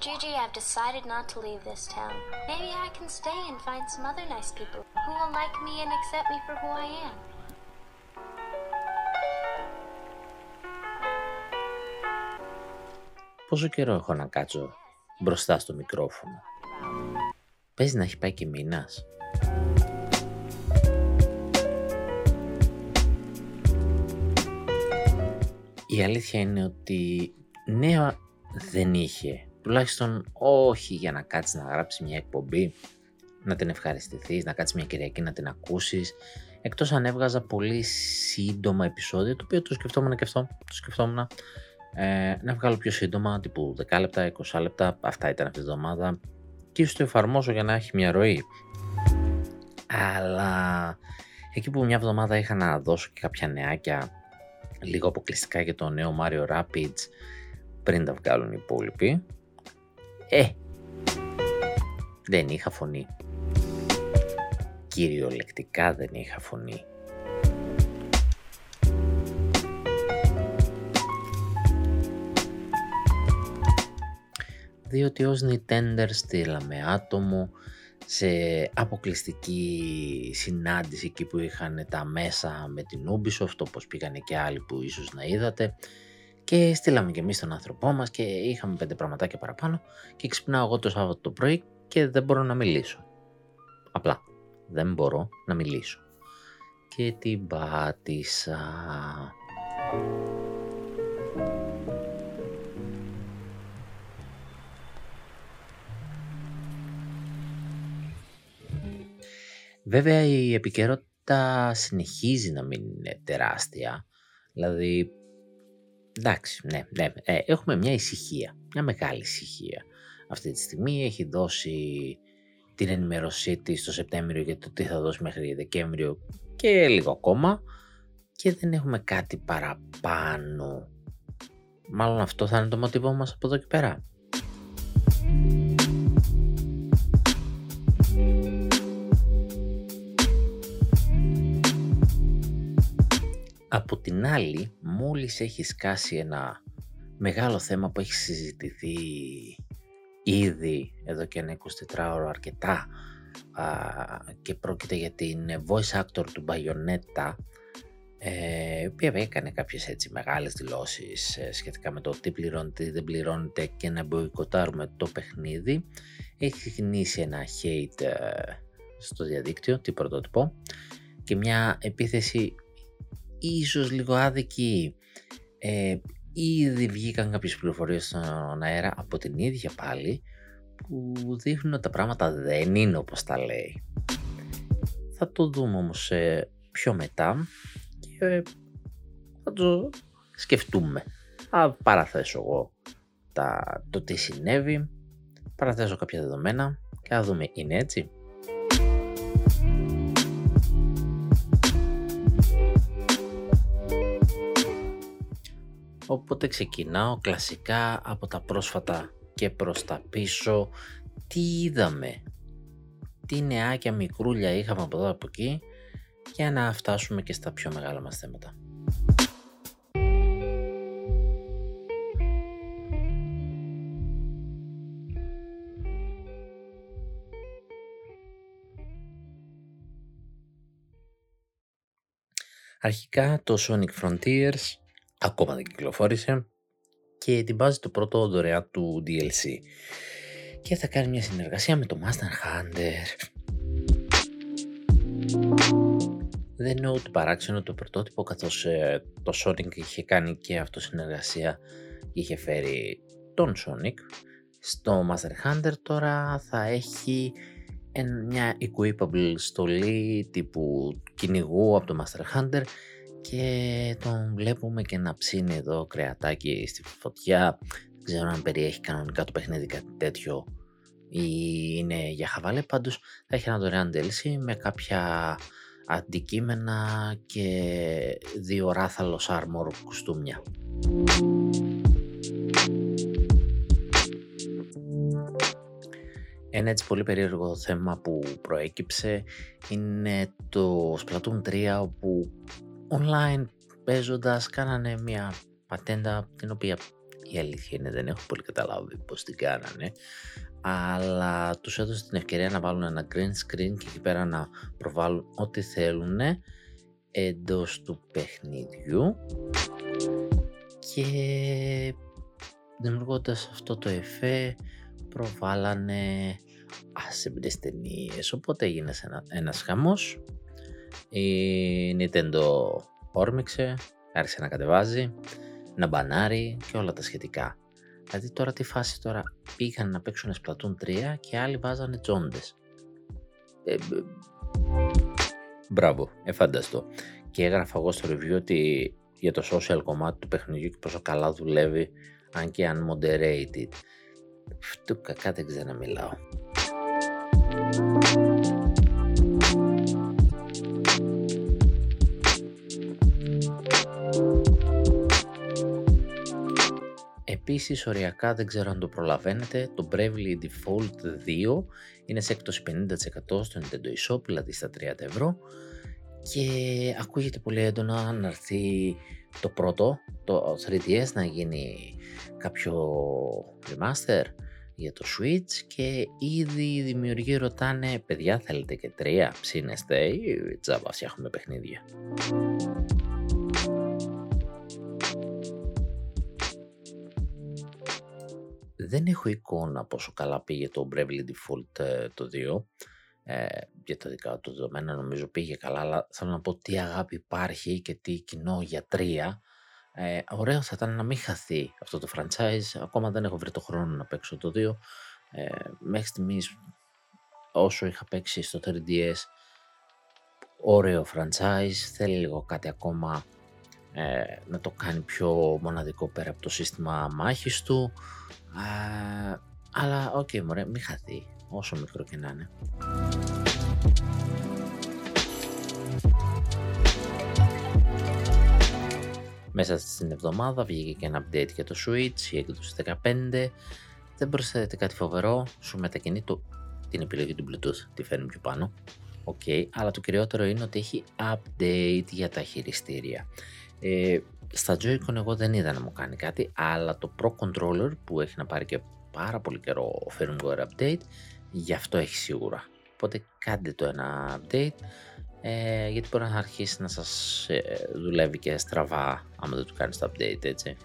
Gigi, I've decided not to leave this town. Maybe I can stay and find some other nice people who will like me and accept me for who I am. Πόσο καιρό έχω να κάτσω μπροστά στο μικρόφωνο. Παίζει να έχει πάει και μήνας. Η αλήθεια είναι ότι νέα δεν είχε. Τουλάχιστον όχι για να κάτσεις να γράψεις μια εκπομπή, να την ευχαριστηθείς, να κάτσεις μια Κυριακή να την ακούσεις. Εκτός αν έβγαζα πολύ σύντομα επεισόδιο, το οποίο το σκεφτόμουν και αυτό, το σκεφτόμουν ε, να βγάλω πιο σύντομα, τύπου 10 λεπτά, 20 λεπτά, αυτά ήταν αυτή τη εβδομάδα και ίσως το εφαρμόσω για να έχει μια ροή. Αλλά εκεί που μια εβδομάδα είχα να δώσω και κάποια νεάκια λίγο αποκλειστικά για το νέο Mario Rapids πριν τα βγάλουν οι υπόλοιποι, ε, δεν είχα φωνή. Κυριολεκτικά δεν είχα φωνή. διότι ως Nintendo στείλαμε άτομο σε αποκλειστική συνάντηση εκεί που είχαν τα μέσα με την Ubisoft όπως πήγανε και άλλοι που ίσως να είδατε και στείλαμε και εμείς τον άνθρωπό μας και είχαμε πέντε πραγματάκια παραπάνω και ξυπνάω εγώ το Σάββατο το πρωί και δεν μπορώ να μιλήσω. Απλά δεν μπορώ να μιλήσω. Και την πάτησα. Βέβαια η επικαιρότητα συνεχίζει να μην είναι τεράστια. Δηλαδή, εντάξει, ναι, ναι, ε, έχουμε μια ησυχία, μια μεγάλη ησυχία. Αυτή τη στιγμή έχει δώσει την ενημερωσή της το Σεπτέμβριο για το τι θα δώσει μέχρι Δεκέμβριο και λίγο ακόμα και δεν έχουμε κάτι παραπάνω. Μάλλον αυτό θα είναι το μοτίβο μας από εδώ και πέρα. Από την άλλη, μόλις έχει σκάσει ένα μεγάλο θέμα που έχει συζητηθεί ήδη εδώ και ένα 24ωρο αρκετά α, και πρόκειται για την voice actor του Bayonetta ε, η οποία έκανε κάποιες έτσι μεγάλες δηλώσεις ε, σχετικά με το τι πληρώνεται ή δεν πληρώνεται και να μποϊκοτάρουμε το παιχνίδι. Έχει γνήσει ένα hate ε, στο διαδίκτυο, τι πρωτότυπο και μια επίθεση ίσως λίγο άδικη. Ε, ήδη βγήκαν κάποιες πληροφορίες στον αέρα από την ίδια πάλι που δείχνουν ότι τα πράγματα δεν είναι όπως τα λέει. Θα το δούμε όμως ε, πιο μετά και θα το σκεφτούμε. Θα παραθέσω εγώ τα, το τι συνέβη, παραθέσω κάποια δεδομένα και θα δούμε είναι έτσι. Οπότε ξεκινάω κλασικά από τα πρόσφατα και προς τα πίσω. Τι είδαμε, τι νεάκια μικρούλια είχαμε από εδώ από εκεί για να φτάσουμε και στα πιο μεγάλα μας θέματα. Αρχικά το Sonic Frontiers ακόμα δεν κυκλοφόρησε και την βάζει το πρώτο δωρεάν του DLC και θα κάνει μια συνεργασία με το Master Hunter. Δεν εννοώ ότι παράξενο το πρωτότυπο καθώς ε, το Sonic είχε κάνει και αυτό συνεργασία είχε φέρει τον Sonic. Στο Master Hunter τώρα θα έχει μια equipable στολή τύπου κυνηγού από το Master Hunter και τον βλέπουμε και να ψήνει εδώ κρεατάκι στη φωτιά. Δεν ξέρω αν περιέχει κανονικά το παιχνίδι κάτι τέτοιο ή είναι για χαβάλε. Πάντως θα έχει ένα δωρεάν DLC με κάποια αντικείμενα και δύο ράθαλος armor κουστούμια. Ένα έτσι πολύ περίεργο θέμα που προέκυψε είναι το Splatoon 3 όπου online παίζοντας κάνανε μια πατέντα την οποία η αλήθεια είναι δεν έχω πολύ καταλάβει πώς την κάνανε αλλά τους έδωσε την ευκαιρία να βάλουν ένα green screen και εκεί πέρα να προβάλλουν ό,τι θέλουν εντός του παιχνιδιού. Και δημιουργώντας αυτό το εφέ προβάλλανε άσεμπνες ταινίες. Οπότε έγινε ένα, ένας χαμός η Nintendo όρμηξε άρχισε να κατεβάζει να μπανάρει και όλα τα σχετικά δηλαδή τώρα τι φάση τώρα πήγαν να παίξουν Splatoon 3 και άλλοι βάζανε τζόντες ε, μπράβο, εφάνταστο και έγραφα εγώ στο review ότι για το social κομμάτι του παιχνιδιού και πόσο καλά δουλεύει αν και unmoderated. Αυτό κακά δεν ξέρω να μιλάω. Επίσης, οριακά δεν ξέρω αν το προλαβαίνετε, το Bravely Default 2 είναι σε έκπτωση 50% στο Nintendo eShop, δηλαδή στα 30 ευρώ και ακούγεται πολύ έντονα να έρθει το πρώτο, το 3DS να γίνει κάποιο remaster για το Switch και ήδη οι δημιουργοί ρωτάνε παιδιά θέλετε και τρία ψήνεστε ή τζάμπα φτιάχνουμε παιχνίδια. Δεν έχω εικόνα πόσο καλά πήγε το Bravely Default ε, το 2 ε, για τα δικά του δεδομένα νομίζω πήγε καλά, αλλά θέλω να πω τι αγάπη υπάρχει και τι κοινό για τρία. Ε, ωραίο θα ήταν να μην χαθεί αυτό το franchise, ακόμα δεν έχω βρει το χρόνο να παίξω το 2. Ε, μέχρι στιγμής όσο είχα παίξει στο 3DS ωραίο franchise, θέλει λίγο κάτι ακόμα ε, να το κάνει πιο μοναδικό πέρα από το σύστημα μάχης του ε, αλλά OK okay, μωρέ, μην χαθεί όσο μικρό και να είναι. Μέσα στην εβδομάδα βγήκε και ένα update για το Switch, η έκδοση 15. Δεν προσθέτει κάτι φοβερό, σου μετακινεί το, την επιλογή του Bluetooth, τη φέρνει πιο πάνω. OK, okay, αλλά το κυριότερο είναι ότι έχει update για τα χειριστήρια. Ε, στα Joy-Con εγώ δεν είδα να μου κάνει κάτι, αλλά το Pro Controller που έχει να πάρει και πάρα πολύ καιρό firmware update γι' αυτό έχει σίγουρα. Οπότε κάντε το ένα update ε, γιατί μπορεί να αρχίσει να σας ε, δουλεύει και στραβά άμα δεν του κάνεις το update έτσι.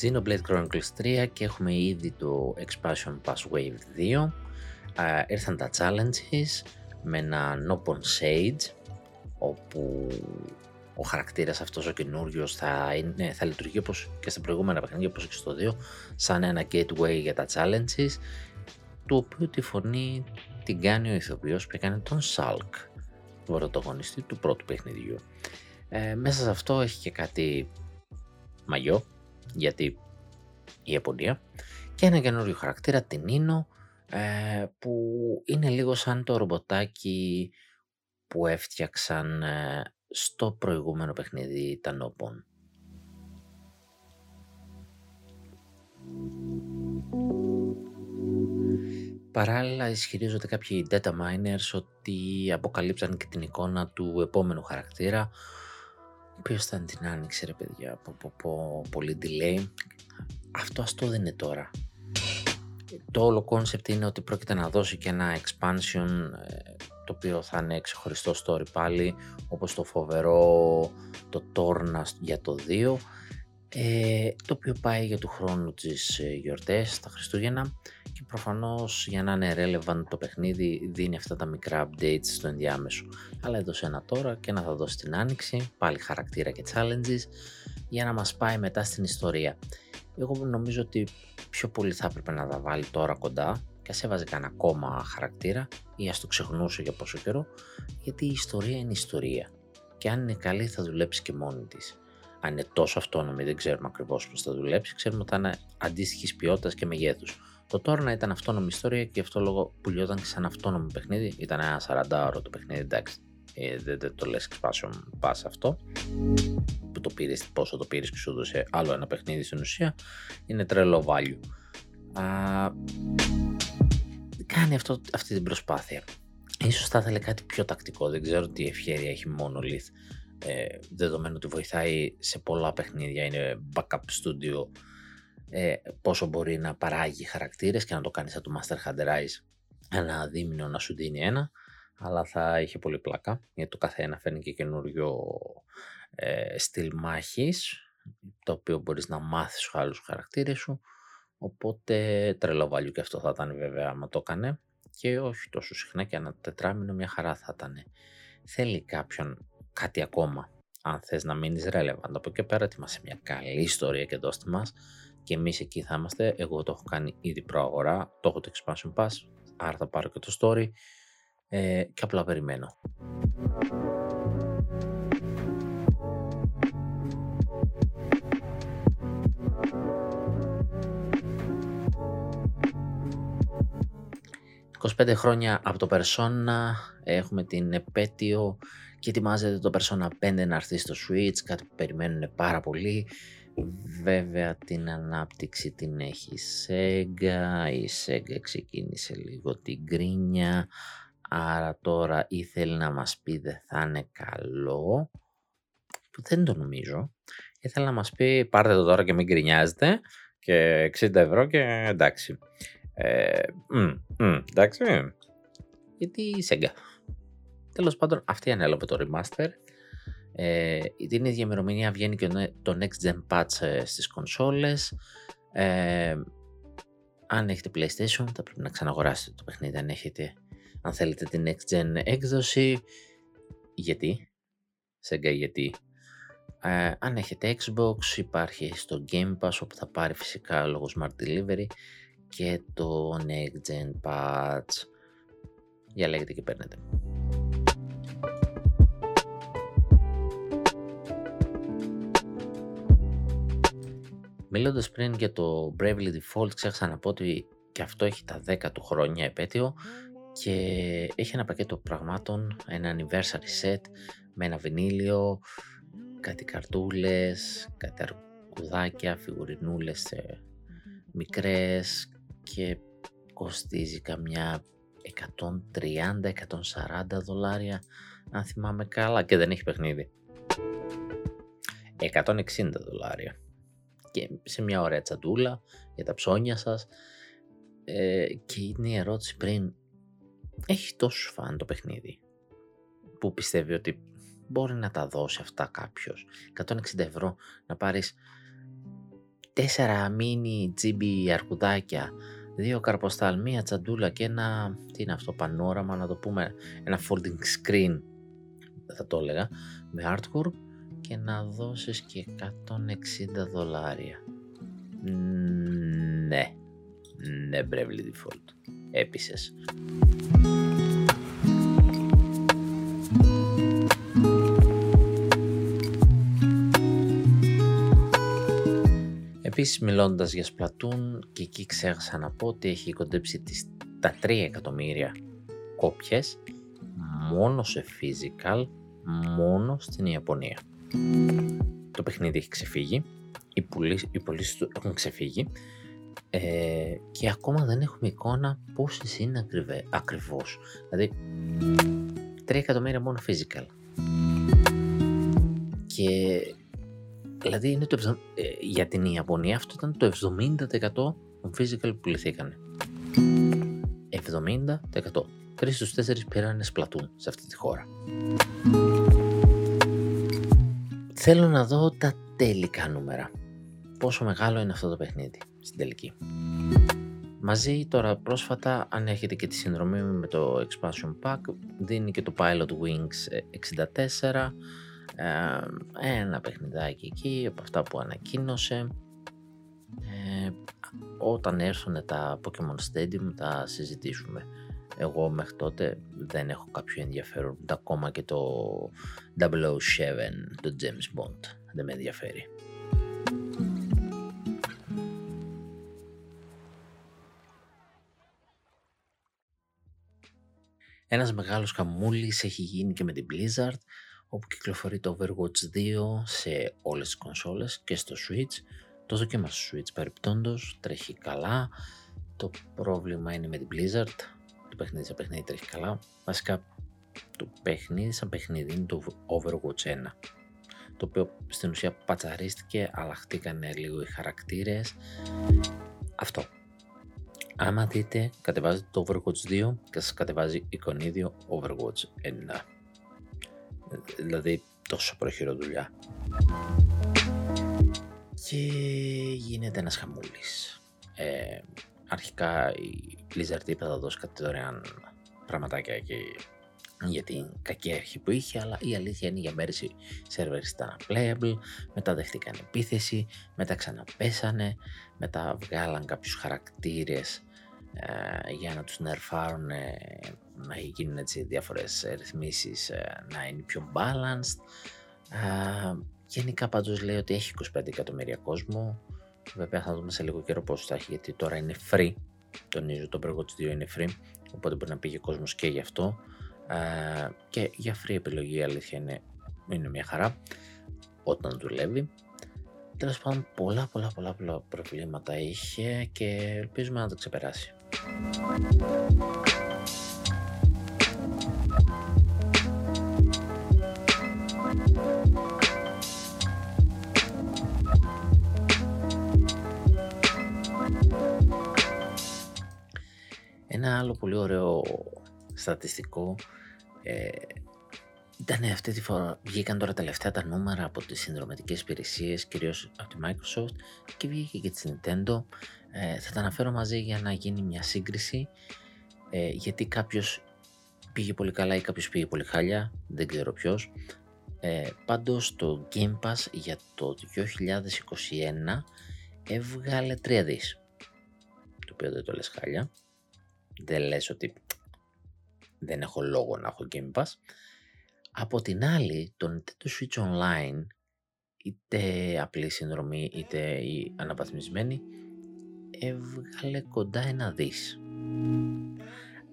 Xenoblade Chronicles 3 και έχουμε ήδη το Expansion Pass Wave 2 Uh, ήρθαν τα challenges με ένα Nopon Sage όπου ο χαρακτήρας αυτός ο καινούριος θα, είναι, θα λειτουργεί όπως και στα προηγούμενα παιχνίδια όπως και στο 2 σαν ένα gateway για τα challenges του οποίου τη φωνή την κάνει ο ηθοποιός που έκανε τον Salk του πρωταγωνιστή του πρώτου παιχνιδιού. Ε, μέσα σε αυτό έχει και κάτι μαγιό γιατί η Ιαπωνία και ένα καινούριο χαρακτήρα την Nino ε, που είναι λίγο σαν το ρομποτάκι που έφτιαξαν ε, στο προηγούμενο παιχνίδι τα Νόπον. Παράλληλα ισχυρίζονται κάποιοι data miners ότι αποκαλύψαν και την εικόνα του επόμενου χαρακτήρα ο οποίος ήταν την άνοιξη ρε παιδιά, από, πολύ delay. Αυτό αυτό δεν είναι τώρα. Το όλο concept είναι ότι πρόκειται να δώσει και ένα expansion ε, το οποίο θα είναι ξεχωριστό story πάλι όπως το φοβερό το Torna για το 2 ε, το οποίο πάει για του χρόνου τις ε, γιορτές, τα Χριστούγεννα και προφανώς για να είναι relevant το παιχνίδι δίνει αυτά τα μικρά updates στο ενδιάμεσο. Αλλά έδωσε ένα τώρα και ένα θα δώσει την άνοιξη πάλι χαρακτήρα και challenges για να μας πάει μετά στην ιστορία. Εγώ νομίζω ότι πιο πολύ θα έπρεπε να τα βάλει τώρα κοντά και ας έβαζε κανένα ακόμα χαρακτήρα ή ας το ξεχνούσε για πόσο καιρό γιατί η ιστορία είναι ιστορία. Και αν είναι καλή θα δουλέψει και μόνη της. Αν είναι τόσο αυτόνομη δεν ξέρουμε ακριβώς πώς θα δουλέψει, ξέρουμε ότι θα είναι αντίστοιχης ποιότητας και μεγέθους. Το τώρα να ήταν αυτόνομη ιστορία και γι' αυτό λόγο πουλιόταν και σαν αυτόνομο παιχνίδι, ήταν ένα 40 ώρο το παιχνίδι, εντάξει, ε, δεν, το λες expansion pass αυτό που το πήρες, πόσο το πήρες και σου έδωσε άλλο ένα παιχνίδι στην ουσία είναι τρελό value Α, κάνει αυτό, αυτή την προσπάθεια. Ίσως θα ήθελε κάτι πιο τακτικό, δεν ξέρω τι ευχαίρεια έχει μόνο Lith, ε, δεδομένου ότι βοηθάει σε πολλά παιχνίδια, είναι backup studio, ε, πόσο μπορεί να παράγει χαρακτήρες και να το κάνει σαν το Master Hunter Rise ένα δίμηνο να σου δίνει ένα, αλλά θα είχε πολύ πλάκα, γιατί το καθένα φέρνει και καινούριο ε, στυλ μάχης, το οποίο μπορείς να μάθεις στους άλλους χαρακτήρες σου, οπότε τρελό value και αυτό θα ήταν βέβαια άμα το έκανε και όχι τόσο συχνά και ένα τετράμινο μια χαρά θα ήταν. Θέλει κάποιον κάτι ακόμα, αν θες να μείνεις relevant. Από εκεί πέρα ετοιμάσαι μια καλή ιστορία και δώστε μας και εμείς εκεί θα είμαστε. Εγώ το έχω κάνει ήδη προαγορά, το έχω το expansion pass, άρα θα πάρω και το story ε, και απλά περιμένω. 25 χρόνια από το Persona, έχουμε την επέτειο και ετοιμάζεται το Persona 5 να έρθει στο Switch, κάτι που περιμένουν πάρα πολύ. Βέβαια την ανάπτυξη την έχει η Sega, η Sega ξεκίνησε λίγο την γκρίνια, άρα τώρα ήθελε να μας πει δεν θα είναι καλό, που δεν το νομίζω. Ήθελε να μας πει πάρτε το τώρα και μην γκρινιάζετε και 60 ευρώ και εντάξει. Ε, εντάξει. Γιατί η Sega. Τέλος πάντων, αυτή ανέλαβε το remaster. Ε, την ίδια ημερομηνία βγαίνει και το next gen patch ε, στις κονσόλες. Ε, αν έχετε PlayStation θα πρέπει να ξαναγοράσετε το παιχνίδι αν έχετε αν θέλετε την next gen έκδοση γιατί; Sega γιατί; Ε, αν έχετε Xbox υπάρχει στο Game Pass όπου θα πάρει φυσικά λόγω Smart Delivery και το Next Gen Patch. Για λέγεται και παίρνετε. Μιλώντας πριν για το Bravely Default, ξέχασα να πω ότι και αυτό έχει τα 10 του χρόνια επέτειο και έχει ένα πακέτο πραγμάτων, ένα anniversary set με ένα βινίλιο, κάτι καρτούλες, κάτι αρκουδάκια, φιγουρινούλες μικρές, και κοστίζει καμιά 130-140 δολάρια αν θυμάμαι καλά και δεν έχει παιχνίδι. 160 δολάρια και σε μια ωραία τσαντούλα για τα ψώνια σας. Ε, και είναι η ερώτηση πριν έχει τόσο φαν το παιχνίδι που πιστεύει ότι μπορεί να τα δώσει αυτά κάποιος; 160 ευρώ να πάρεις 4 μίνι GB αρκουδάκια δύο καρποστάλ, μία τσαντούλα και ένα, τι είναι αυτό, πανόραμα να το πούμε, ένα folding screen θα το έλεγα, με artwork και να δώσεις και 160 δολάρια. Ναι, ναι Bravely Default, έπισες. Επίσης μιλώντας για Splatoon και εκεί ξέχασα να πω ότι έχει κοντέψει τις, τα 3 εκατομμύρια κόπιες μόνο σε physical, μόνο στην Ιαπωνία. Το παιχνίδι έχει ξεφύγει, οι πωλήσει του έχουν ξεφύγει ε, και ακόμα δεν έχουμε εικόνα πόσες είναι ακριβέ, ακριβώς. Δηλαδή 3 εκατομμύρια μόνο physical. Και Δηλαδή είναι το ε, για την Ιαπωνία αυτό ήταν το 70% των physical που πουληθήκαν. 70%. Τρεις στους τέσσερις πήραν σπλατούν σε αυτή τη χώρα. Θέλω να δω τα τελικά νούμερα. Πόσο μεγάλο είναι αυτό το παιχνίδι στην τελική. Μαζί τώρα πρόσφατα αν έχετε και τη συνδρομή με το Expansion Pack δίνει και το Pilot Wings 64 ένα παιχνιδάκι εκεί από αυτά που ανακοίνωσε ε, όταν έρθουν τα Pokemon Stadium θα συζητήσουμε εγώ μέχρι τότε δεν έχω κάποιο ενδιαφέρον ακόμα και το 007 το James Bond δεν με ενδιαφέρει Ένας μεγάλος καμούλης έχει γίνει και με την Blizzard όπου κυκλοφορεί το Overwatch 2 σε όλες τις κονσόλες και στο Switch. Το δοκίμασα στο Switch περιπτώντος, τρέχει καλά, Το πρόβλημα είναι με την Blizzard. Το παιχνίδι σαν παιχνίδι τρέχει καλά. Βασικά το παιχνίδι σαν παιχνίδι είναι το Overwatch 1 το οποίο στην ουσία πατσαρίστηκε, αλλάχτηκαν λίγο οι χαρακτήρες. Αυτό. Άμα δείτε, κατεβάζετε το Overwatch 2 και σας κατεβάζει εικονίδιο Overwatch 1. Δηλαδή, τόσο προχειρό δουλειά. Και γίνεται ένας χαμούλης. Ε, αρχικά η Blizzard είπε θα δώσει κάτι δωρεάν πραγματάκια και για την κακή αρχή που είχε, αλλά η αλήθεια είναι για μέρες οι servers ήταν unplayable, μετά δεχτήκαν επίθεση, μετά ξαναπέσανε, μετά βγάλαν κάποιους χαρακτήρες ε, για να τους νερφάρουν να γίνουν έτσι διάφορες ρυθμίσεις ε, να είναι πιο balanced. Ε, γενικά πάντως λέει ότι έχει 25 εκατομμύρια κόσμο, βέβαια θα δούμε σε λίγο καιρό πόσο θα έχει γιατί τώρα είναι free, τονίζω το πρώτο 2 είναι free, οπότε μπορεί να πήγε κόσμος και γι' αυτό και για free επιλογή η αλήθεια είναι, είναι μια χαρά όταν δουλεύει. Τέλος πάντων πολλά πολλά πολλά πολλά προβλήματα είχε και ελπίζουμε να το ξεπεράσει. Ένα άλλο πολύ ωραίο στατιστικό ε, ήταν αυτή τη φορά, βγήκαν τώρα τελευταία τα νούμερα από τις συνδρομητικές υπηρεσίες, κυρίως από τη Microsoft και βγήκε και της Nintendo. Ε, θα τα αναφέρω μαζί για να γίνει μια σύγκριση, ε, γιατί κάποιος πήγε πολύ καλά ή κάποιος πήγε πολύ χάλια, δεν ξέρω ποιος. Ε, πάντως το Game Pass για το 2021 έβγαλε 3 δις, το οποίο δεν το λες χάλια. Δεν λες ότι δεν έχω λόγο να έχω Game Pass. Από την άλλη, το Nintendo Switch Online, είτε απλή συνδρομή είτε η αναβαθμισμένη, έβγαλε κοντά ένα δις.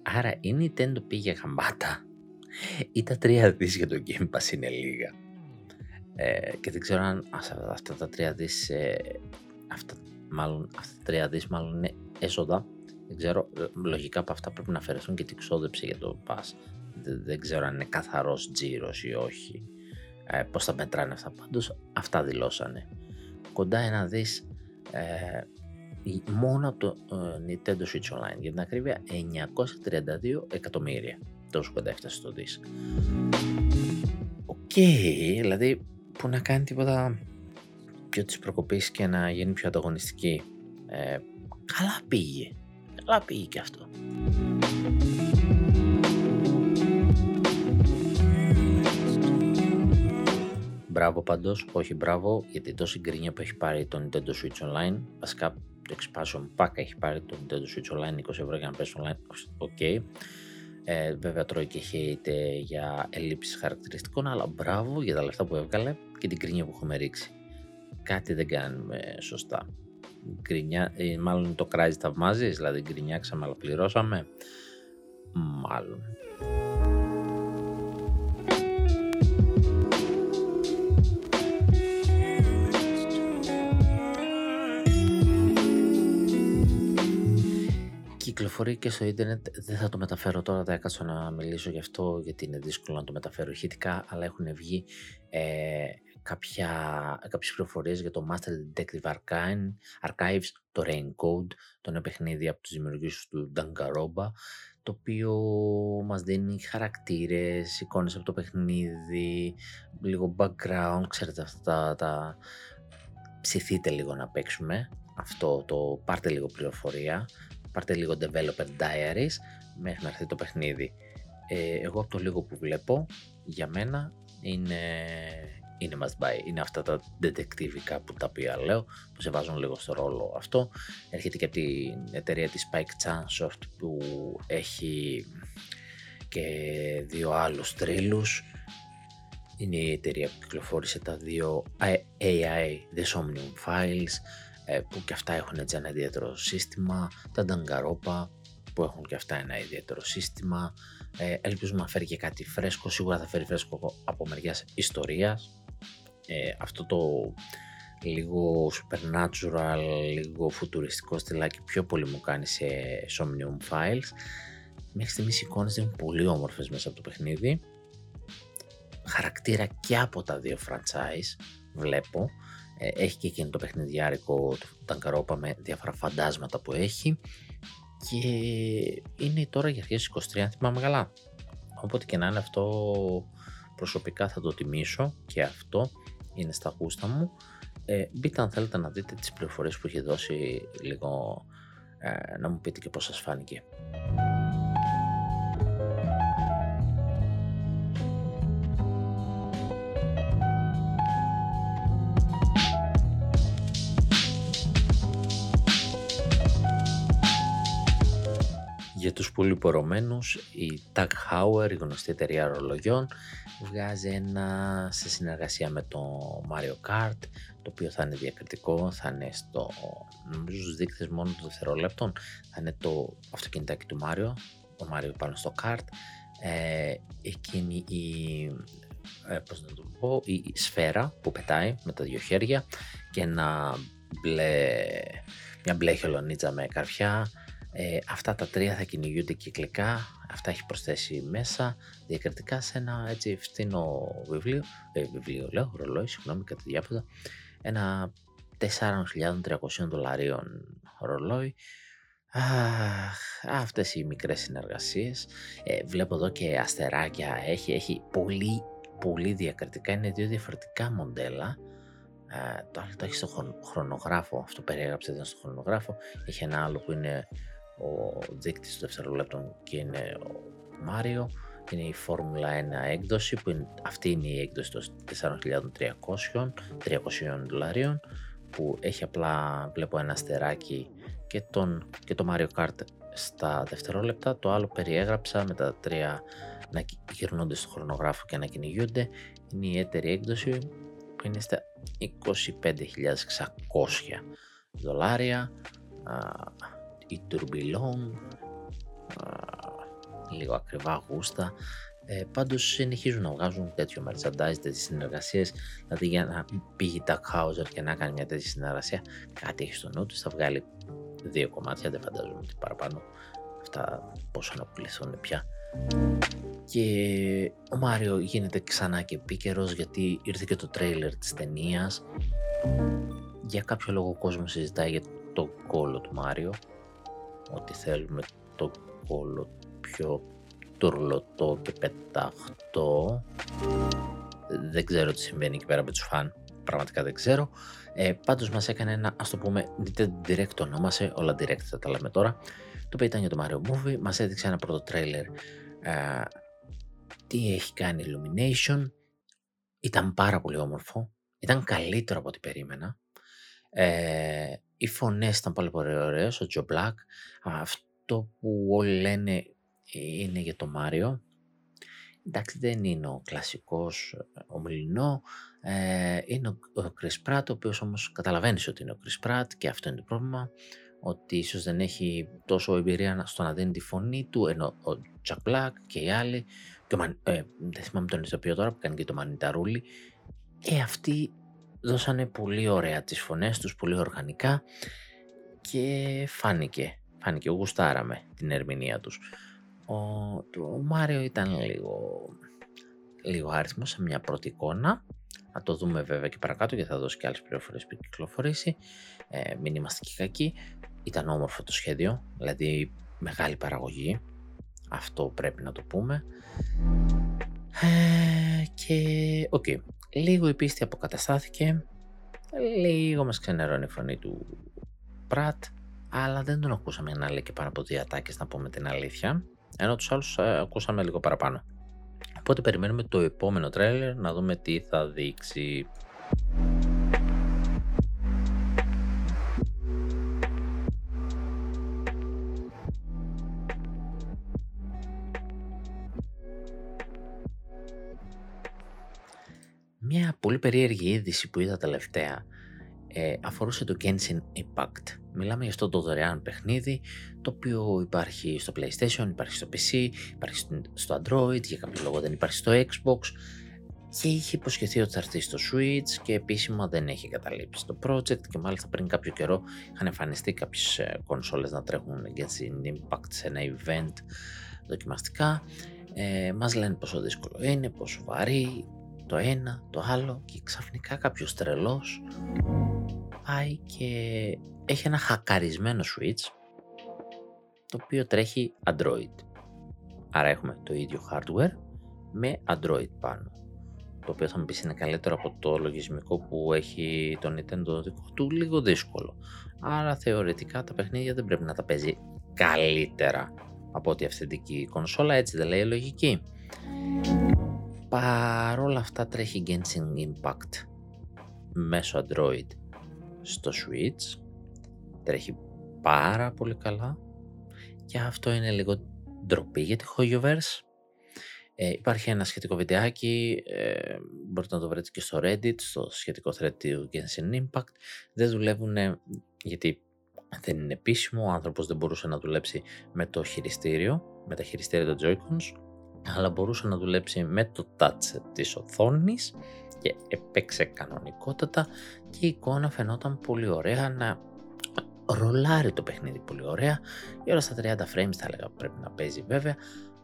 Άρα η Nintendo πήγε γαμπάτα ή τα τρία δις για το Game Pass είναι λίγα. Ε, και δεν ξέρω αν αυτά τα τρία δις, ε, αυτά, μάλλον, αυτά τα τρία δις μάλλον είναι έσοδα δεν ξέρω, ε, λογικά από αυτά πρέπει να αφαιρεθούν και την ξόδεψη για το pass. Δεν, ξέρω αν είναι καθαρός τζίρος ή όχι. Ε, πώς θα μετράνε αυτά. Πάντως αυτά δηλώσανε. Κοντά ένα δις ε, μόνο από το ε, Nintendo Switch Online. Για την ακρίβεια 932 εκατομμύρια. Τόσο κοντά έφτασε στο δις. OK, okay, δηλαδή που να κάνει τίποτα πιο της προκοπής και να γίνει πιο ανταγωνιστική. Ε, καλά πήγε αλλά πήγε και αυτό. Μπράβο πάντως, όχι μπράβο, γιατί τόση γκρίνια που έχει πάρει το Nintendo Switch Online, βασικά το expansion pack έχει πάρει το Nintendo Switch Online 20 ευρώ για να παίξει online, OK. Okay. Ε, βέβαια τρώει και hate για ελλείψεις χαρακτηριστικών, αλλά μπράβο για τα λεφτά που έβγαλε και την γκρίνια που έχουμε ρίξει. Κάτι δεν κάνουμε σωστά γκρινιά, ε, μάλλον ό,τι κράζεις θαυμάζεις, δηλαδή γκρινιάξαμε αλλά πληρώσαμε. Μάλλον. κυκλοφορεί και στο ίντερνετ, δεν θα το μεταφέρω τώρα, θα έκανα να μιλήσω γι' αυτό γιατί είναι δύσκολο να το μεταφέρω ηχητικά, αλλά έχουν βγει ε, κάποια, κάποιες πληροφορίες για το Master Detective Archive, Archives, το Code, το νέο παιχνίδι από τους δημιουργούς του Danganronpa, το οποίο μας δίνει χαρακτήρες, εικόνες από το παιχνίδι, λίγο background, ξέρετε αυτά τα, τα... ψηθείτε λίγο να παίξουμε, αυτό το πάρτε λίγο πληροφορία, πάρτε λίγο developer diaries μέχρι να έρθει το παιχνίδι. Ε, εγώ από το λίγο που βλέπω, για μένα είναι είναι must buy. Είναι αυτά τα detective που τα οποία λέω, που σε βάζουν λίγο στο ρόλο αυτό. Έρχεται και από την εταιρεία της Spike Chunsoft που έχει και δύο άλλους τρίλους. Είναι η εταιρεία που κυκλοφόρησε τα δύο AI The Somnium Files ε, που και αυτά έχουν έτσι ένα ιδιαίτερο σύστημα. Τα Dangaropa που έχουν και αυτά ένα ιδιαίτερο σύστημα. Ε, ελπίζουμε να φέρει και κάτι φρέσκο. Σίγουρα θα φέρει φρέσκο από μεριάς ιστορίας ε, αυτό το λίγο supernatural, λίγο φουτουριστικό στυλάκι, πιο πολύ μου κάνει σε Somnium Files. Μέχρι στιγμής οι εικόνες είναι πολύ όμορφες μέσα από το παιχνίδι. Χαρακτήρα και από τα δύο franchise βλέπω. Ε, έχει και εκείνο το παιχνιδιάρικο του Ταγκαρόπα με διάφορα φαντάσματα που έχει και είναι τώρα για αρχές 23 αν θυμάμαι καλά. Όποτε και να είναι αυτό προσωπικά θα το τιμήσω και αυτό είναι στα γούστα μου. Ε, μπείτε αν θέλετε να δείτε τις πληροφορίες που έχει δώσει λίγο ε, να μου πείτε και πώς σας φάνηκε. Τους πολύ πορωμένους, η Tag Heuer, η γνωστή εταιρεία ρολογιών, βγάζει ένα σε συνεργασία με το Mario Kart, το οποίο θα είναι διακριτικό, θα είναι στο, νομίζω στους δείκτες μόνο των δευτερόλεπτων, θα είναι το αυτοκινητάκι του Mario, ο Mario πάνω στο kart, ε, εκείνη η, ε, πώς να το πω, η σφαίρα που πετάει με τα δύο χέρια και ένα μπλε, μια μπλε χελονίτσα με καρφιά, ε, αυτά τα τρία θα κυνηγούνται κυκλικά, αυτά έχει προσθέσει μέσα διακριτικά σε ένα έτσι φθηνό βιβλίο, ε, βιβλίο λέω, ρολόι, συγγνώμη, κάτι διάφορα, ένα 4.300 δολαρίων ρολόι. Αχ, αυτές οι μικρές συνεργασίες. Ε, βλέπω εδώ και αστεράκια έχει, έχει πολύ, πολύ διακριτικά, είναι δύο διαφορετικά μοντέλα. Ε, το άλλο το έχει στο χρονογράφο, αυτό περιέγραψε εδώ στο χρονογράφο. Έχει ένα άλλο που είναι ο δείκτης των δευτερολέπτων και είναι ο Μάριο είναι η Φόρμουλα 1 έκδοση που είναι, αυτή είναι η έκδοση των 4.300 300 δολαρίων που έχει απλά βλέπω ένα αστεράκι και, τον, και το Mario Kart στα δευτερόλεπτα. Το άλλο περιέγραψα με τα τρία να γυρνούνται στο χρονογράφο και να κυνηγούνται. Είναι η έτερη έκδοση που είναι στα 25.600 δολάρια η Tourbillon, λίγο ακριβά γούστα. Ε, πάντως συνεχίζουν να βγάζουν τέτοιο merchandise, τέτοιες συνεργασίες, δηλαδή για να πήγε τα Hauser και να κάνει μια τέτοια συνεργασία, κάτι έχει στο νου του, θα βγάλει δύο κομμάτια, δεν φαντάζομαι ότι παραπάνω αυτά πόσο να πουληθούν πια. Και ο Μάριο γίνεται ξανά και επίκαιρος γιατί ήρθε και το τρέιλερ της ταινίας. Για κάποιο λόγο ο κόσμος συζητάει για το κόλλο του Μάριο ότι θέλουμε το κόλλο πιο τουρλωτό και πεταχτό. Δεν ξέρω τι συμβαίνει εκεί πέρα με τους φαν. Πραγματικά δεν ξέρω. Ε, πάντως μας έκανε ένα, ας το πούμε, δείτε direct το ονόμασε, όλα direct θα τα λέμε τώρα. Το οποίο ήταν για το Mario Movie, μας έδειξε ένα πρώτο τρέιλερ ε, τι έχει κάνει Illumination. Ήταν πάρα πολύ όμορφο. Ήταν καλύτερο από ό,τι περίμενα. Ε, οι φωνές ήταν πάρα πολύ ωραίες, ο Τζο Black. Αυτό που όλοι λένε είναι για το Μάριο. Εντάξει δεν είναι ο κλασικός ομιλινό, ε, είναι ο, ο Chris Pratt, ο οποίος όμως καταλαβαίνεις ότι είναι ο Chris Pratt και αυτό είναι το πρόβλημα, ότι ίσως δεν έχει τόσο εμπειρία στο να δίνει τη φωνή του, ενώ ο Jack Black και οι άλλοι, και ο, ε, δεν θυμάμαι τον ηθοποιό τώρα που κάνει και το Μανιταρούλι, ε, αυτοί δώσανε πολύ ωραία τις φωνές τους, πολύ οργανικά και φάνηκε, φάνηκε, γουστάραμε την ερμηνεία τους. Ο, το Μάριο ήταν λίγο, λίγο άριθμος σε μια πρώτη εικόνα. Να το δούμε βέβαια και παρακάτω γιατί θα δώσει και άλλες πληροφορίες που κυκλοφορήσει. Ε, μην είμαστε και κακοί. Ήταν όμορφο το σχέδιο, δηλαδή μεγάλη παραγωγή. Αυτό πρέπει να το πούμε. Ε, και OK, okay. Λίγο η πίστη αποκαταστάθηκε, λίγο μας ξενερώνει η φωνή του Πρατ, αλλά δεν τον ακούσαμε να λέει και πάνω από δύο ατάκες να πούμε την αλήθεια, ενώ τους άλλους ε, ακούσαμε λίγο παραπάνω. Οπότε περιμένουμε το επόμενο τρέιλερ να δούμε τι θα δείξει. Μια πολύ περίεργη είδηση που είδα τελευταία ε, αφορούσε το Genshin Impact. Μιλάμε για αυτό το δωρεάν παιχνίδι το οποίο υπάρχει στο PlayStation, υπάρχει στο PC, υπάρχει στο Android, για κάποιο λόγο δεν υπάρχει στο Xbox. και είχε υποσχεθεί ότι θα έρθει στο Switch και επίσημα δεν έχει καταλήψει το project και μάλιστα πριν κάποιο καιρό είχαν εμφανιστεί κάποιες ε, κονσόλες να τρέχουν Genshin Impact σε ένα event δοκιμαστικά. Ε, μας λένε πόσο δύσκολο είναι, πόσο βαρύ, το ένα, το άλλο και ξαφνικά κάποιος τρελός πάει και έχει ένα χακαρισμένο Switch το οποίο τρέχει Android. Άρα έχουμε το ίδιο hardware με Android πάνω. Το οποίο θα μου πεις είναι καλύτερο από το λογισμικό που έχει το Nintendo δικό του, λίγο δύσκολο. Άρα θεωρητικά τα παιχνίδια δεν πρέπει να τα παίζει καλύτερα από ότι αυθεντική κονσόλα, έτσι δεν λέει η λογική. Παρόλα αυτά τρέχει Genshin Impact μέσω Android στο Switch, τρέχει πάρα πολύ καλά και αυτό είναι λίγο ντροπή για τη Hoyoverse. Ε, υπάρχει ένα σχετικό βιντεάκι, ε, μπορείτε να το βρείτε και στο Reddit, στο σχετικό thread του Genshin Impact. Δεν δουλεύουν γιατί δεν είναι επίσημο, ο άνθρωπος δεν μπορούσε να δουλέψει με το χειριστήριο, με τα χειριστήρια των Joy-Cons, αλλά μπορούσε να δουλέψει με το touch της οθόνης και έπαιξε κανονικότατα και η εικόνα φαινόταν πολύ ωραία να ρολάρει το παιχνίδι πολύ ωραία. Η ώρα στα 30 frames θα έλεγα πρέπει να παίζει βέβαια,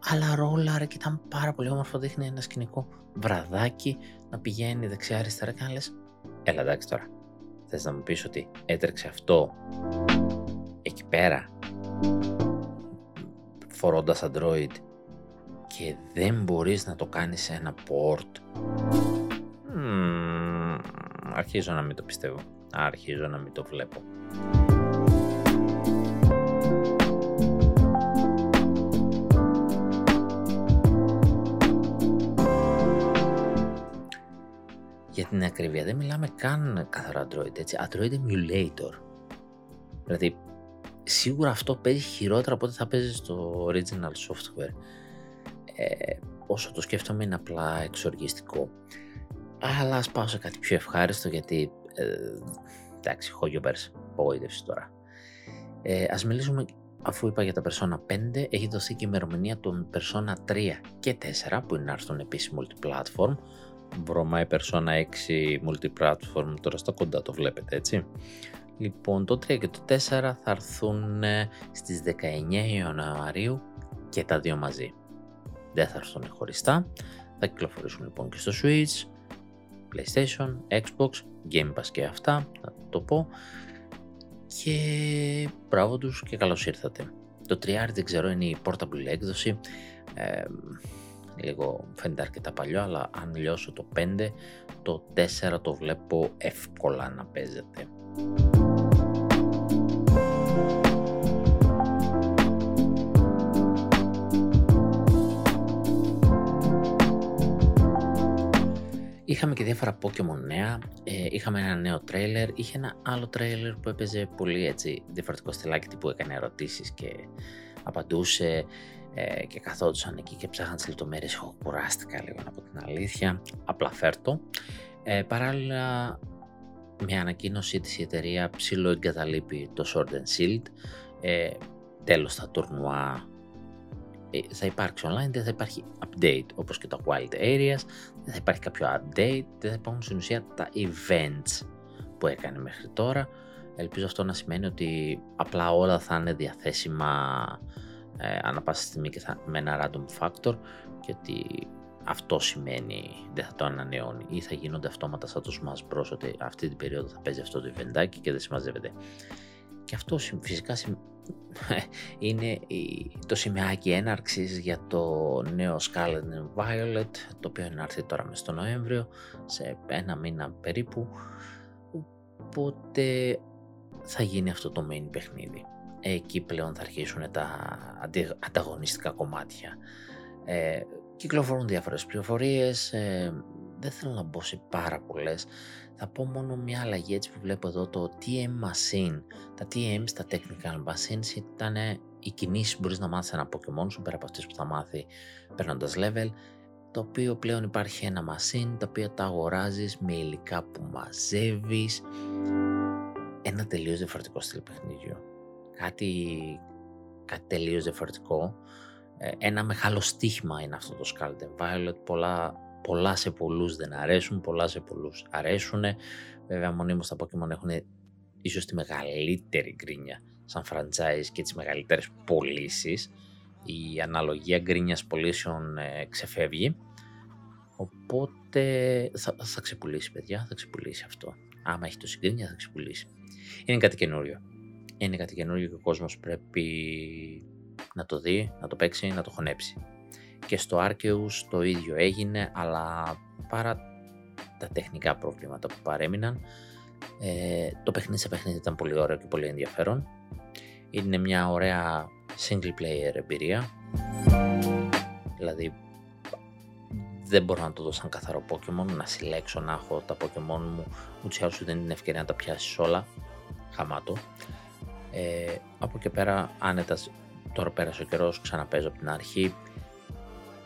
αλλά ρόλαρε και ήταν πάρα πολύ όμορφο. Δείχνει ένα σκηνικό βραδάκι να πηγαίνει δεξιά-αριστερά και να λες, έλα εντάξει τώρα, θες να μου πεις ότι έτρεξε αυτό εκεί πέρα φορώντας Android και δεν μπορείς να το κάνεις σε ένα port. αρχίζω να μην το πιστεύω. Αρχίζω να μην το βλέπω. Για την ακρίβεια δεν μιλάμε καν καθαρά Android, έτσι. Android Emulator. Δηλαδή, σίγουρα αυτό παίζει χειρότερα από ό,τι θα παίζει στο original software. Ε, όσο το σκέφτομαι είναι απλά εξοργιστικό. Αλλά ας πάω σε κάτι πιο ευχάριστο γιατί, ε, εντάξει, χόγιομπερς, απογοήτευση τώρα. Ε, ας μιλήσουμε, αφού είπα για τα Persona 5, έχει δοθεί και η ημερομηνία των Persona 3 και 4 που είναι να έρθουν επίσης multiplatform. Βρωμάει Persona 6 multiplatform, τώρα στα κοντά το βλέπετε έτσι. Λοιπόν, το 3 και το 4 θα έρθουν ε, στις 19 Ιανουαρίου και τα δύο μαζί. Δεν θα έρθουν χωριστά. Θα κυκλοφορήσουν λοιπόν και στο Switch, PlayStation, Xbox, Game Pass και αυτά, θα το πω. Και μπράβο τους και καλώς ήρθατε. Το 3 δεν ξέρω είναι η portable έκδοση. Ε, λίγο φαίνεται αρκετά παλιό, αλλά αν λιώσω το 5, το 4 το βλέπω εύκολα να παίζεται. Είχαμε και διάφορα Pokemon νέα, ε, είχαμε ένα νέο τρέιλερ, είχε ένα άλλο τρέιλερ που έπαιζε πολύ έτσι διαφορετικό στυλάκι που έκανε ερωτήσεις και απαντούσε ε, και καθόντουσαν εκεί και ψάχναν τις λεπτομέρειες, εγώ κουράστηκα λίγο από την αλήθεια, απλά φέρτο. Ε, παράλληλα με ανακοίνωση της η εταιρεία ψηλό εγκαταλείπει το Sword and Shield, ε, τέλος τα τουρνουά ε, θα υπάρξει online, δεν θα υπάρχει update όπως και το Wild Areas, δεν θα υπάρχει κάποιο update, δεν θα υπάρχουν στην ουσία τα events που έκανε μέχρι τώρα. Ελπίζω αυτό να σημαίνει ότι απλά όλα θα είναι διαθέσιμα ε, ανά πάσα στιγμή και θα, με ένα random factor και ότι αυτό σημαίνει δεν θα το ανανεώνει ή θα γίνονται αυτόματα σαν το Smash Bros ότι αυτή την περίοδο θα παίζει αυτό το event και δεν συμμαζεύεται. Και αυτό φυσικά είναι το σημαίακι έναρξης για το νέο Scarlet and Violet, το οποίο είναι έρθει τώρα μες στο Νοέμβριο, σε ένα μήνα περίπου, οπότε θα γίνει αυτό το main παιχνίδι. Εκεί πλέον θα αρχίσουν τα ανταγωνιστικά κομμάτια. Ε, κυκλοφορούν διάφορες πληροφορίες, ε, δεν θέλω να μπω σε πάρα πολλές, θα πω μόνο μια αλλαγή έτσι που βλέπω εδώ το TM Machine. Τα TM στα Technical Machines ήταν οι κινήσεις που μπορείς να μάθεις ένα Pokemon σου πέρα από αυτές που θα μάθει παίρνοντας level το οποίο πλέον υπάρχει ένα machine το οποίο τα αγοράζεις με υλικά που μαζεύεις. Ένα τελείως διαφορετικό στυλ παιχνίδιου κάτι, κάτι τελείως διαφορετικό. Ε, ένα μεγάλο στίχημα είναι αυτό το Scarlet Violet. Πολλά πολλά σε πολλούς δεν αρέσουν, πολλά σε πολλούς αρέσουν. Βέβαια μονίμως τα Pokemon έχουν ίσως τη μεγαλύτερη γκρίνια σαν franchise και τις μεγαλύτερες πωλήσεις. Η αναλογία γκρίνιας πωλήσεων ε, ξεφεύγει. Οπότε θα, θα ξεπουλήσει παιδιά, θα ξεπουλήσει αυτό. Άμα έχει το συγκρίνια θα ξεπουλήσει. Είναι κάτι καινούριο. Είναι κάτι καινούριο και ο κόσμος πρέπει να το δει, να το παίξει, να το χωνέψει. Και στο Arceus το ίδιο έγινε, αλλά παρά τα τεχνικά προβλήματα που παρέμειναν, ε, το παιχνίδι σε παιχνίδι ήταν πολύ ωραίο και πολύ ενδιαφέρον. Είναι μια ωραία single player εμπειρία. Δηλαδή δεν μπορώ να το δω σαν καθαρό Pokemon, να συλλέξω να έχω τα Pokemon μου, ούτως ή άλλως δεν είναι ευκαιρία να τα πιάσεις όλα, χαμάτο. Ε, από και πέρα άνετα τώρα πέρασε ο καιρός, ξαναπέζω από την αρχή.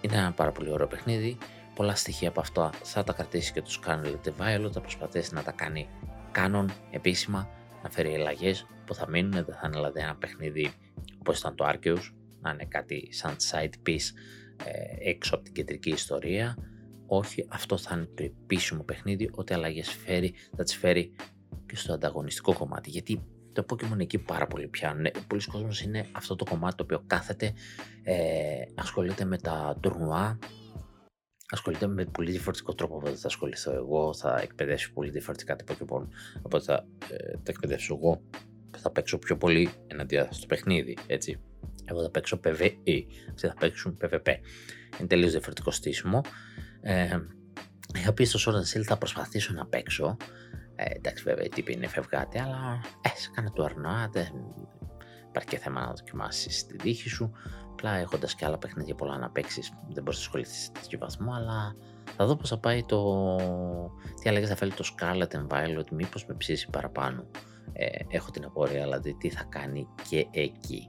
Είναι ένα πάρα πολύ ωραίο παιχνίδι. Πολλά στοιχεία από αυτό θα τα κρατήσει και το Scarlet Violet, θα προσπαθήσει να τα κάνει κάνον επίσημα, να φέρει ελλαγέ που θα μείνουν, δεν θα είναι δηλαδή ένα παιχνίδι όπως ήταν το Arceus, να είναι κάτι σαν side piece ε, έξω από την κεντρική ιστορία. Όχι, αυτό θα είναι το επίσημο παιχνίδι, ό,τι αλλαγές φέρει, θα τις φέρει και στο ανταγωνιστικό κομμάτι. Γιατί το Pokemon εκεί πάρα πολύ πιάνουν. Πολλοί κόσμος είναι αυτό το κομμάτι το οποίο κάθεται, ε, ασχολείται με τα τουρνουά, ασχολείται με πολύ διαφορετικό τρόπο από θα ασχοληθώ εγώ, θα εκπαιδεύσω πολύ διαφορετικά τα Pokemon, οπότε θα ε, τα εκπαιδεύσω εγώ, θα παίξω πιο πολύ εναντίον στο παιχνίδι, έτσι. Εγώ θα παίξω PvE, αυτοί θα παίξουν PvP. Είναι τελείως διαφορετικό στήσιμο. Ε, είχα πει στο Sword and θα προσπαθήσω να παίξω, ε, εντάξει, βέβαια, η τύπη είναι φευγάτη, αλλά ε, σε κάνε του αρνά, δεν υπάρχει και θέμα να δοκιμάσεις τη δίχη σου. Απλά έχοντας και άλλα παιχνίδια πολλά να παίξεις, δεν μπορείς να ασχοληθείς σε τέτοιο βαθμό, αλλά θα δω πώς θα πάει το. Τι αλλαγές θα φέρει το Scarlet and Violet, μήπως με ψήσει παραπάνω. Ε, έχω την απορία, δηλαδή τι θα κάνει και εκεί.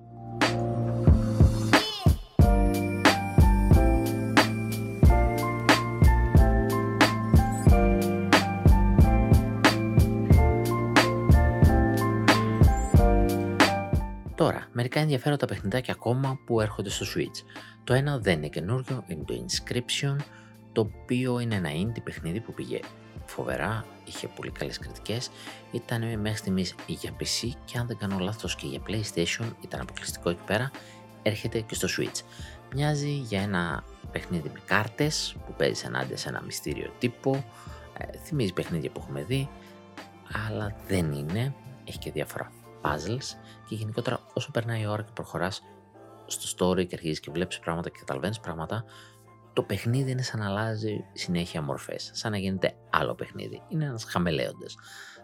Μερικά ενδιαφέροντα παιχνιδάκια ακόμα που έρχονται στο Switch. Το ένα δεν είναι καινούριο, είναι το Inscription, το οποίο είναι ένα indie παιχνίδι που πήγε φοβερά, είχε πολύ καλές κριτικές, ήταν μέχρι στιγμής για PC και αν δεν κάνω λάθος και για PlayStation, ήταν αποκλειστικό εκεί πέρα, έρχεται και στο Switch. Μοιάζει για ένα παιχνίδι με κάρτες που παίζεις ενάντια σε ένα μυστήριο τύπο, ε, θυμίζει παιχνίδια που έχουμε δει, αλλά δεν είναι, έχει και διάφορα puzzles και γενικότερα όσο περνάει η ώρα και προχωράς στο story και αρχίζεις και βλέπεις πράγματα και καταλαβαίνεις πράγματα, το παιχνίδι είναι σαν να αλλάζει συνέχεια μορφές, σαν να γίνεται άλλο παιχνίδι. Είναι ένας χαμελέοντας.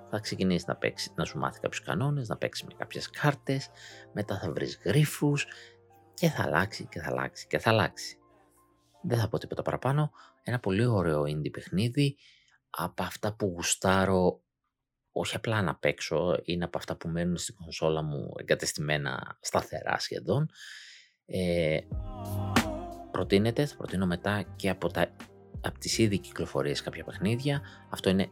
Θα ξεκινήσεις να, παίξεις, να σου μάθει κάποιους κανόνες, να παίξεις με κάποιες κάρτες, μετά θα βρεις γρίφους και θα αλλάξει και θα αλλάξει και θα αλλάξει. Δεν θα πω τίποτα παραπάνω. Ένα πολύ ωραίο indie παιχνίδι από αυτά που γουστάρω όχι απλά να παίξω, είναι από αυτά που μένουν στην κονσόλα μου εγκατεστημένα σταθερά σχεδόν. Ε, προτείνεται, θα προτείνω μετά και από, τα, από τις ήδη κυκλοφορίες κάποια παιχνίδια. Αυτό είναι,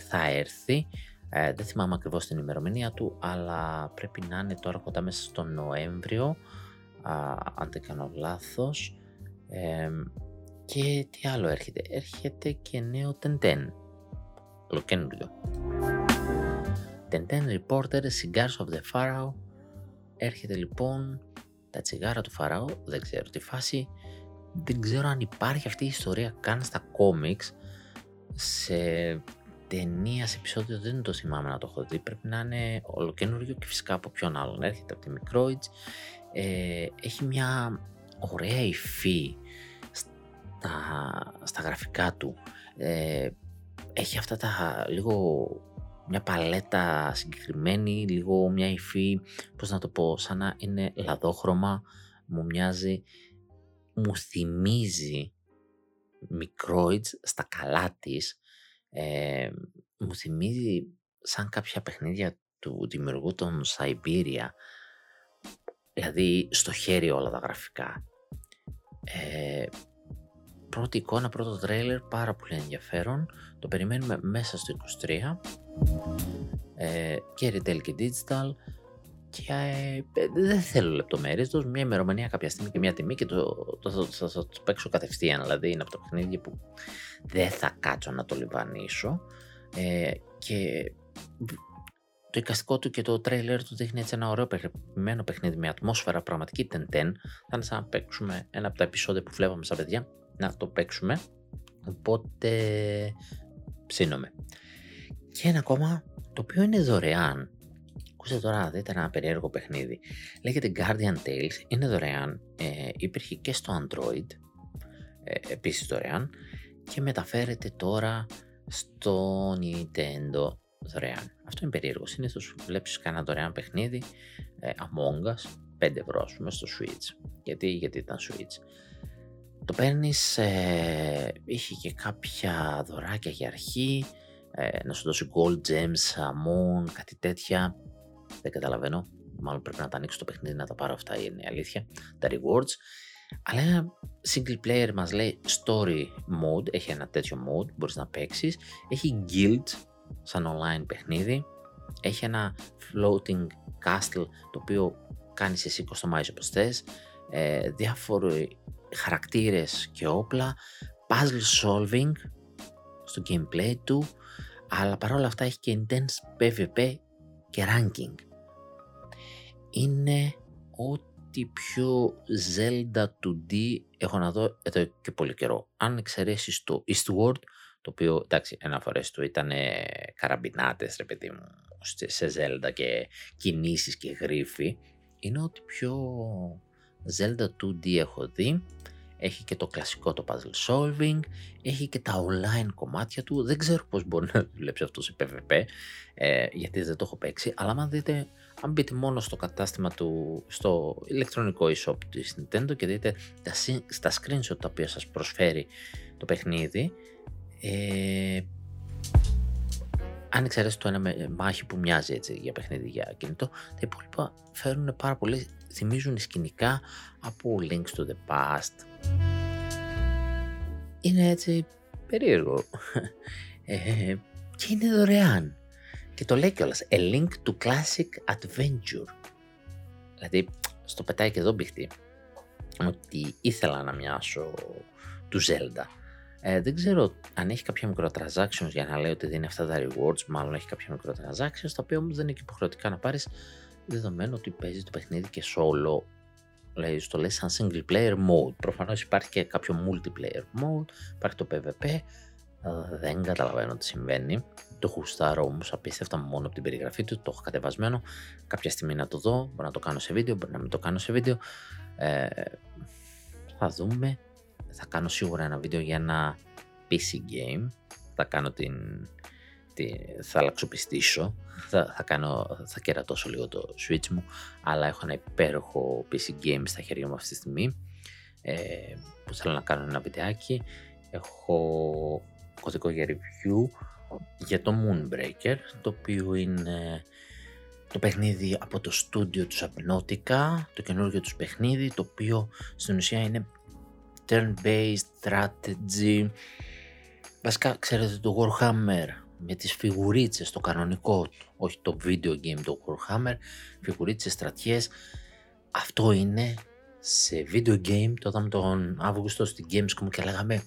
θα έρθει, ε, δεν θυμάμαι ακριβώς την ημερομηνία του, αλλά πρέπει να είναι τώρα κοντά μέσα στο Νοέμβριο, α, αν δεν κάνω λάθος. Ε, και τι άλλο έρχεται, έρχεται και νέο Tenten, ολοκένουργιο. Tenten Reporter Cigars of the Pharaoh. Έρχεται λοιπόν τα τσιγάρα του Φαραώ, δεν ξέρω τι φάση. Δεν ξέρω αν υπάρχει αυτή η ιστορία καν στα κόμιξ. Σε ταινία, σε επεισόδιο δεν το θυμάμαι να το έχω δει. Πρέπει να είναι ολοκένουργιο και φυσικά από ποιον άλλον. Έρχεται από τη Microids. Ε, έχει μια ωραία υφή στα, στα γραφικά του. Ε, έχει αυτά τα λίγο μια παλέτα συγκεκριμένη, λίγο μια υφή, πώς να το πω, σαν να είναι λαδόχρωμα, μου μοιάζει, μου θυμίζει μικρόιτς στα καλά της, ε, μου θυμίζει σαν κάποια παιχνίδια του δημιουργού των Σαϊμπήρια, δηλαδή στο χέρι όλα τα γραφικά. Ε, πρώτη εικόνα, πρώτο τρέιλερ, πάρα πολύ ενδιαφέρον. Το περιμένουμε μέσα στο 23 ε, και retail και digital. και ε, δεν θέλω λεπτομέρειες, δώσ' μια ημερομηνία κάποια στιγμή και μια τιμή και το, το, το, το, θα το παίξω κατευθείαν, δηλαδή είναι από το παιχνίδι που δεν θα κάτσω να το λιβανίσω ε, και το εικαστικό του και το τρέιλερ του δείχνει έτσι ένα ωραίο παιχνιδι παιχνίδι με ατμόσφαιρα πραγματική τεντέν. Θα είναι σαν να παίξουμε ένα από τα επεισόδια που βλέπαμε σαν παιδιά, να το παίξουμε. Οπότε ψήνομαι. Και ένα ακόμα το οποίο είναι δωρεάν. Ακούστε τώρα, δείτε ένα περίεργο παιχνίδι. Λέγεται Guardian Tales, είναι δωρεάν, ε, υπήρχε και στο Android, ε, επίσης δωρεάν και μεταφέρεται τώρα στο Nintendo δωρεάν. Αυτό είναι περίεργο. Συνήθως βλέπεις κανένα δωρεάν παιχνίδι ε, Among Us 5 ευρώ, ας πούμε, στο Switch. Γιατί, γιατί ήταν Switch. Το παίρνεις, ε, είχε και κάποια δωράκια για αρχή, ε, να σου δώσει gold gems, amon, κάτι τέτοια. Δεν καταλαβαίνω. Μάλλον πρέπει να τα ανοίξω το παιχνίδι να τα πάρω αυτά, είναι η αλήθεια. Τα rewards. Αλλά ένα single player μας λέει story mode, έχει ένα τέτοιο mode, μπορείς να παίξεις. Έχει guild, σαν online παιχνίδι. Έχει ένα floating castle το οποίο κάνεις εσύ κοστομάζεις όπως θες. Ε, διάφοροι χαρακτήρες και όπλα. Puzzle solving στο gameplay του. Αλλά παρόλα αυτά έχει και intense PvP και ranking. Είναι ό,τι πιο Zelda 2D έχω να δω εδώ και πολύ καιρό. Αν εξαιρέσεις το Eastward το οποίο εντάξει ένα φορές του ήταν καραμπινάτες ρε παιδί μου σε Zelda και κινήσεις και γρίφη είναι ότι πιο Zelda 2D έχω δει έχει και το κλασικό το puzzle solving, έχει και τα online κομμάτια του, δεν ξέρω πώς μπορεί να δουλέψει αυτό σε PvP, ε, γιατί δεν το έχω παίξει, αλλά αν δείτε, αν μπείτε μόνο στο κατάστημα του, στο ηλεκτρονικό e-shop της Nintendo και δείτε τα, στα screenshot τα οποία σας προσφέρει το παιχνίδι, ε, αν εξαιρέσει το ένα μάχη που μοιάζει έτσι για παιχνίδι για κινητό, τα υπόλοιπα φέρουν πάρα πολύ, θυμίζουν σκηνικά από Links to the Past. Είναι έτσι περίεργο. Ε, και είναι δωρεάν. Και το λέει κιόλας, a link to classic adventure. Δηλαδή, στο πετάει και εδώ μπηχτή, ότι ήθελα να μοιάσω του Zelda ε, δεν ξέρω αν έχει κάποια μικροtransactions για να λέει ότι δίνει αυτά τα rewards, μάλλον έχει κάποια μικροtransactions, τα οποία όμως δεν είναι και υποχρεωτικά να πάρεις, δεδομένου ότι παίζει το παιχνίδι και solo, δηλαδή στο λέει σαν single player mode. Προφανώς υπάρχει και κάποιο multiplayer mode, υπάρχει το PvP, ε, δεν καταλαβαίνω τι συμβαίνει. Το χουστάρω όμως απίστευτα μόνο από την περιγραφή του, το έχω κατεβασμένο. Κάποια στιγμή να το δω, μπορεί να το κάνω σε βίντεο, μπορεί να μην το κάνω σε βίντεο. Ε, θα δούμε θα κάνω σίγουρα ένα βίντεο για ένα PC game. Θα κάνω την... τη, θα αλλαξοπιστήσω, θα, θα, κάνω, θα κερατώσω λίγο το Switch μου, αλλά έχω ένα υπέροχο PC game στα χέρια μου αυτή τη στιγμή, ε, που θέλω να κάνω ένα βιντεάκι. Έχω κωδικό για review για το Moonbreaker, το οποίο είναι το παιχνίδι από το στούντιο του Subnautica, το καινούργιο τους παιχνίδι, το οποίο στην ουσία είναι turn-based strategy. Βασικά, ξέρετε το Warhammer με τις φιγουρίτσες, το κανονικό, όχι το video game, το Warhammer, φιγουρίτσες, στρατιές. Αυτό είναι σε video game, το είδαμε τον Αύγουστο στην Gamescom και λέγαμε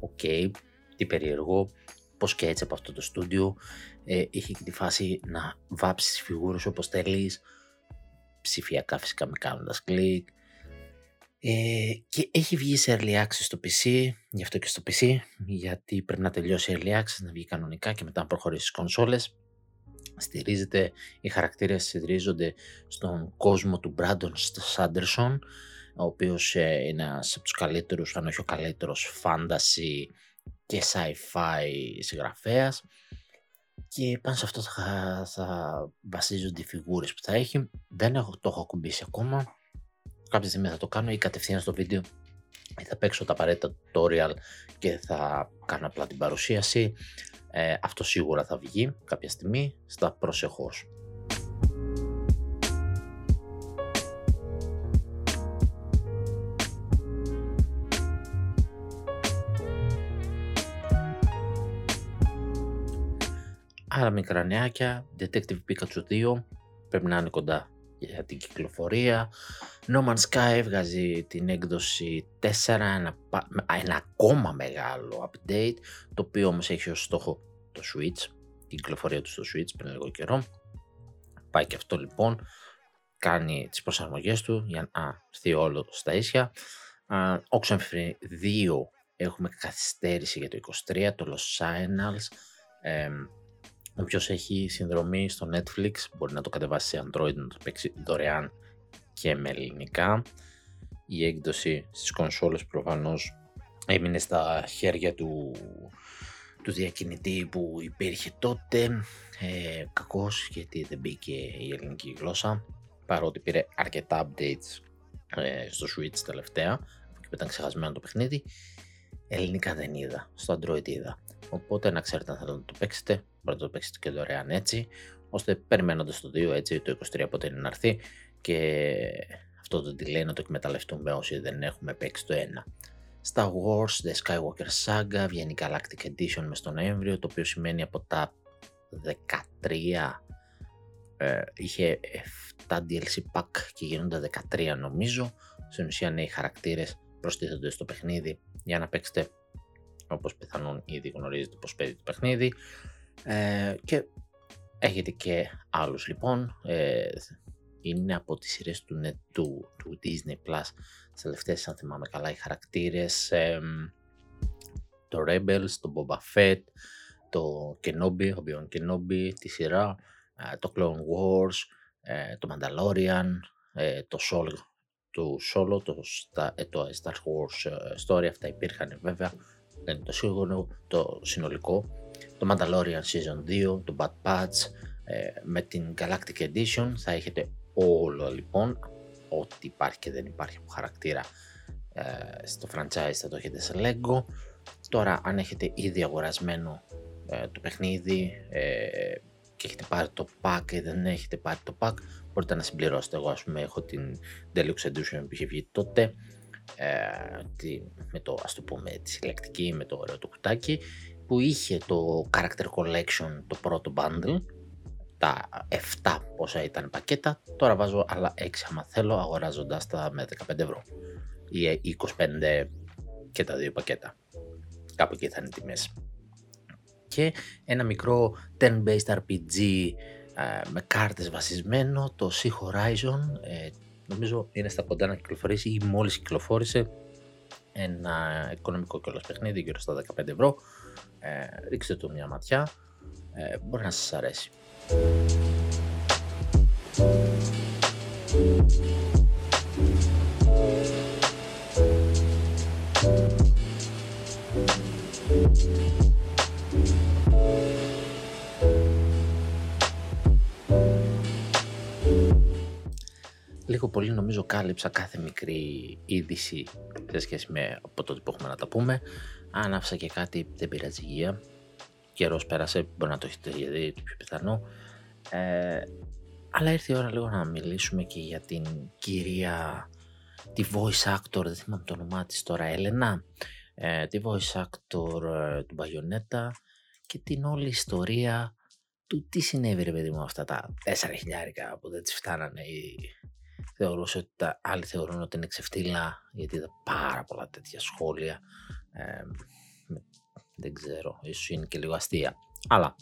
OK, okay, τι περίεργο, πως και έτσι από αυτό το στούντιο ε, είχε και τη φάση να βάψεις τις φιγούρες όπως θέλεις, ψηφιακά φυσικά με κάνοντας κλικ, ε, και έχει βγει σε early access στο PC, γι' αυτό και στο PC, γιατί πρέπει να τελειώσει early access, να βγει κανονικά και μετά να προχωρήσει στις κονσόλες. Στηρίζεται, οι χαρακτήρες στηρίζονται στον κόσμο του Brandon Sanderson, ο οποίος ε, είναι ένας από τους καλύτερους, αν όχι ο καλύτερος, fantasy και sci-fi συγγραφέας και πάνω σε αυτό θα, θα βασίζονται οι φιγούρες που θα έχει. Δεν έχω, το έχω ακουμπήσει ακόμα, κάποια στιγμή θα το κάνω ή κατευθείαν στο βίντεο θα παίξω τα απαραίτητα tutorial και θα κάνω απλά την παρουσίαση. Ε, αυτό σίγουρα θα βγει κάποια στιγμή στα προσεχώς. Άλλα μικρά νεάκια, Detective Pikachu 2, πρέπει να είναι κοντά για την κυκλοφορία. No Man's Sky βγάζει την έκδοση 4, ένα, ένα ακόμα μεγάλο update, το οποίο όμως έχει ως στόχο το Switch, την κυκλοφορία του στο Switch πριν λίγο καιρό. Πάει και αυτό λοιπόν, κάνει τις προσαρμογές του για να έρθει όλο στα ίσια. Uh, Oxenfree 2 έχουμε καθυστέρηση για το 23, το Los Signals. Ε, Όποιο έχει συνδρομή στο Netflix μπορεί να το κατεβάσει σε Android να το παίξει δωρεάν και με ελληνικά. Η έκδοση στις κονσόλες προφανώς έμεινε στα χέρια του, του διακινητή που υπήρχε τότε. Ε, κακός γιατί δεν μπήκε η ελληνική γλώσσα παρότι πήρε αρκετά updates ε, στο Switch τελευταία και ήταν ξεχασμένο το παιχνίδι. Ελληνικά δεν είδα, στο Android είδα. Οπότε να ξέρετε αν θέλετε να το παίξετε, μπορείτε να το παίξετε και δωρεάν έτσι, ώστε περιμένοντας το 2 έτσι, το 23 πότε είναι να έρθει και αυτό το delay να το εκμεταλλευτούμε όσοι δεν έχουμε παίξει το 1. Star Wars The Skywalker Saga βγαίνει Galactic Edition μες τον Νοέμβριο, το οποίο σημαίνει από τα 13 ε, είχε 7 DLC pack και γίνονται 13 νομίζω. Στην ουσία νέοι χαρακτήρες προστίθενται στο παιχνίδι για να παίξετε όπως πιθανόν ήδη γνωρίζετε πως παίζει το παιχνίδι ε, και έχετε και άλλους λοιπόν. Ε, είναι από τις σειρές του, του, του Disney Plus. Τις τελευταίες αν θυμάμαι καλά οι χαρακτήρες ε, το Rebels, το Boba Fett το Kenobi, ο Bion Kenobi, τη σειρά ε, το Clone Wars, ε, το Mandalorian, το Soul του Solo, το, το Star Wars Story, αυτά υπήρχαν βέβαια. Δεν είναι το σίγουρο, το συνολικό, το Mandalorian Season 2, το Bad Patch, ε, με την Galactic Edition θα έχετε όλο λοιπόν, ό,τι υπάρχει και δεν υπάρχει από χαρακτήρα ε, στο franchise θα το έχετε σε Lego. Τώρα αν έχετε ήδη αγορασμένο ε, το παιχνίδι και έχετε πάρει το pack ή δεν έχετε πάρει το pack μπορείτε να συμπληρώσετε. Εγώ ας πούμε έχω την Deluxe Edition που είχε βγει τότε ε, τη, με το ας το πούμε τη συλλεκτική με το ωραίο το κουτάκι που είχε το Character Collection το πρώτο bundle τα 7 πόσα ήταν πακέτα τώρα βάζω άλλα 6 άμα θέλω αγοράζοντας τα με 15 ευρώ ή 25 και τα δύο πακέτα. Κάπου εκεί θα είναι τιμές. Και ένα μικρό 10-based RPG ε, με κάρτες βασισμένο το Sea Horizon ε, νομίζω είναι στα κοντά να κυκλοφορήσει ή μόλις κυκλοφόρησε ένα οικονομικό κιόλας παιχνίδι γύρω στα 15 ευρώ. Ε, ρίξτε του μια ματιά. Ε, μπορεί να σας αρέσει λίγο πολύ νομίζω κάλυψα κάθε μικρή είδηση σε σχέση με από τότε που έχουμε να τα πούμε. Αν άφησα και κάτι δεν πειράζει υγεία. Καιρός πέρασε, μπορεί να το έχετε δει το πιο πιθανό. Ε, αλλά ήρθε η ώρα λίγο να μιλήσουμε και για την κυρία, τη voice actor, δεν θυμάμαι το όνομά της τώρα, Έλενα, ε, τη voice actor ε, του Μπαγιονέτα και την όλη ιστορία του τι συνέβη ρε παιδί μου αυτά τα 4 χιλιάρικα που δεν τις φτάνανε οι θεωρούσε ότι τα άλλοι θεωρούν ότι είναι ξεφτύλα γιατί είδα πάρα πολλά τέτοια σχόλια. Ε, δεν ξέρω, ίσως είναι και λίγο αστεία αλλά